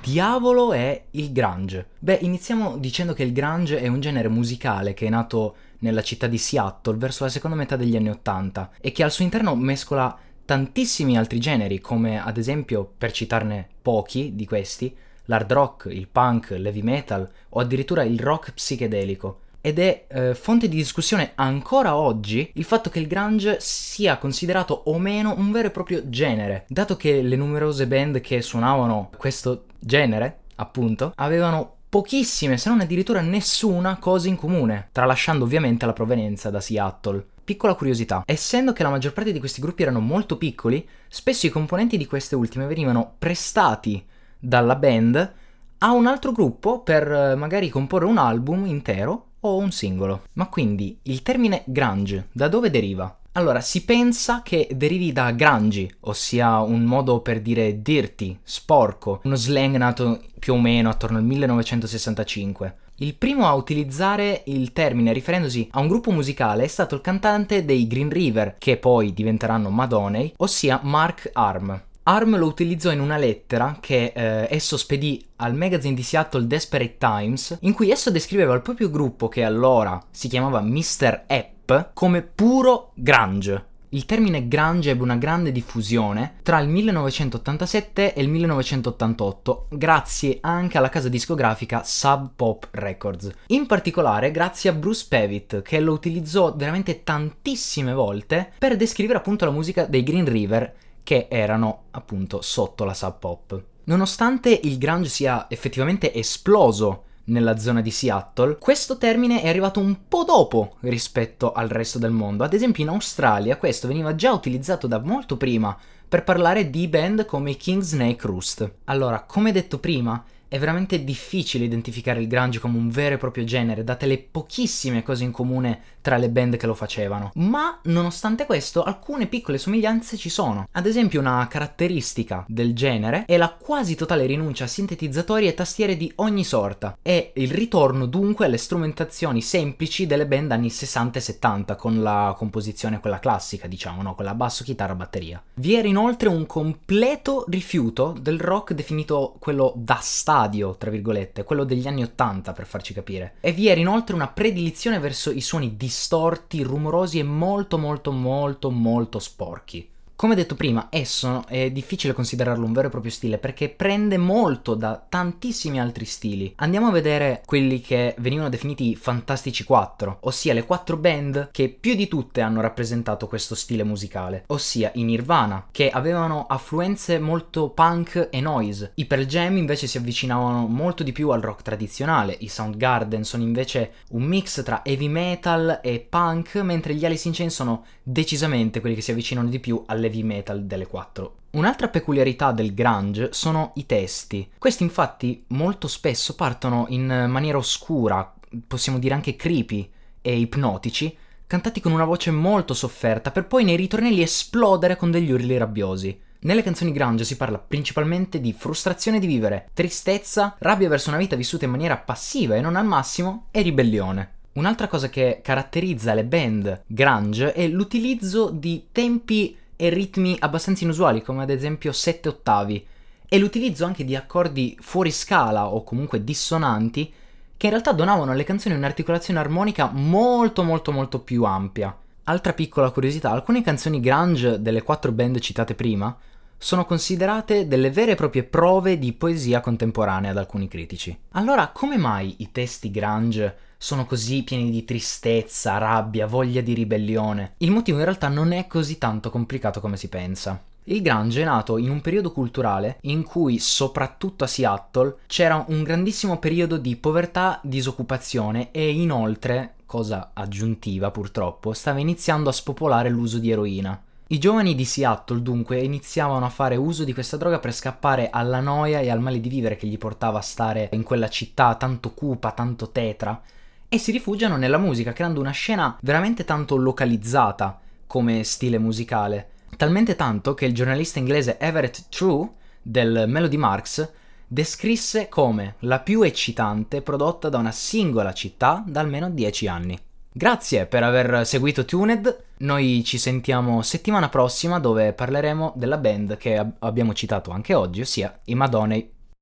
diavolo è il grunge? Beh, iniziamo dicendo che il grunge è un genere musicale che è nato nella città di Seattle verso la seconda metà degli anni Ottanta e che al suo interno mescola tantissimi altri generi, come ad esempio, per citarne pochi di questi, l'hard rock, il punk, l'heavy metal o addirittura il rock psichedelico. Ed è eh, fonte di discussione ancora oggi il fatto che il grunge sia considerato o meno un vero e proprio genere, dato che le numerose band che suonavano questo genere, appunto, avevano pochissime, se non addirittura nessuna cosa in comune, tralasciando ovviamente la provenienza da Seattle. Piccola curiosità, essendo che la maggior parte di questi gruppi erano molto piccoli, spesso i componenti di queste ultime venivano prestati dalla band a un altro gruppo per eh, magari comporre un album intero o un singolo. Ma quindi il termine grunge da dove deriva? Allora, si pensa che derivi da grungy, ossia un modo per dire dirty, sporco, uno slang nato più o meno attorno al 1965. Il primo a utilizzare il termine riferendosi a un gruppo musicale è stato il cantante dei Green River, che poi diventeranno Madoney, ossia Mark Arm. Arm lo utilizzò in una lettera che eh, esso spedì al magazine di Seattle Desperate Times, in cui esso descriveva il proprio gruppo, che allora si chiamava Mr. Epp, come puro grunge. Il termine grunge ebbe una grande diffusione tra il 1987 e il 1988, grazie anche alla casa discografica Sub Pop Records. In particolare grazie a Bruce Pavitt, che lo utilizzò veramente tantissime volte per descrivere appunto la musica dei Green River che erano appunto sotto la sub pop. Nonostante il grunge sia effettivamente esploso nella zona di Seattle, questo termine è arrivato un po' dopo rispetto al resto del mondo. Ad esempio in Australia questo veniva già utilizzato da molto prima per parlare di band come i King Snake Roost. Allora, come detto prima, è veramente difficile identificare il grunge come un vero e proprio genere, date le pochissime cose in comune tra le band che lo facevano. Ma, nonostante questo, alcune piccole somiglianze ci sono. Ad esempio, una caratteristica del genere è la quasi totale rinuncia a sintetizzatori e tastiere di ogni sorta, e il ritorno dunque alle strumentazioni semplici delle band anni 60 e 70, con la composizione quella classica, diciamo, no? Quella basso, chitarra, batteria. Vi era inoltre un completo rifiuto del rock definito quello da stadio stadio, tra virgolette, quello degli anni Ottanta per farci capire. E vi era inoltre una predilizione verso i suoni distorti, rumorosi e molto molto molto molto sporchi. Come detto prima, esso è difficile considerarlo un vero e proprio stile perché prende molto da tantissimi altri stili. Andiamo a vedere quelli che venivano definiti Fantastici 4, ossia le quattro band che più di tutte hanno rappresentato questo stile musicale, ossia i Nirvana, che avevano affluenze molto punk e noise. I Pearl Jam invece si avvicinavano molto di più al rock tradizionale, i Soundgarden sono invece un mix tra heavy metal e punk, mentre gli Alice in Chains sono decisamente quelli che si avvicinano di più alle heavy metal delle quattro. Un'altra peculiarità del grunge sono i testi. Questi infatti molto spesso partono in maniera oscura, possiamo dire anche creepy e ipnotici, cantati con una voce molto sofferta per poi nei ritornelli esplodere con degli urli rabbiosi. Nelle canzoni grunge si parla principalmente di frustrazione di vivere, tristezza, rabbia verso una vita vissuta in maniera passiva e non al massimo e ribellione. Un'altra cosa che caratterizza le band grunge è l'utilizzo di tempi e ritmi abbastanza inusuali, come ad esempio 7 ottavi, e l'utilizzo anche di accordi fuori scala o comunque dissonanti, che in realtà donavano alle canzoni un'articolazione armonica molto molto molto più ampia. Altra piccola curiosità, alcune canzoni grunge delle quattro band citate prima sono considerate delle vere e proprie prove di poesia contemporanea da alcuni critici. Allora, come mai i testi grunge sono così pieni di tristezza, rabbia, voglia di ribellione? Il motivo in realtà non è così tanto complicato come si pensa. Il grunge è nato in un periodo culturale in cui, soprattutto a Seattle, c'era un grandissimo periodo di povertà, disoccupazione e inoltre, cosa aggiuntiva purtroppo, stava iniziando a spopolare l'uso di eroina. I giovani di Seattle dunque iniziavano a fare uso di questa droga per scappare alla noia e al male di vivere che gli portava a stare in quella città tanto cupa, tanto tetra, e si rifugiano nella musica creando una scena veramente tanto localizzata come stile musicale. Talmente tanto che il giornalista inglese Everett True del Melody Marks descrisse come la più eccitante prodotta da una singola città da almeno 10 anni. Grazie per aver seguito Tuned, noi ci sentiamo settimana prossima dove parleremo della band che ab- abbiamo citato anche oggi, ossia i Madonei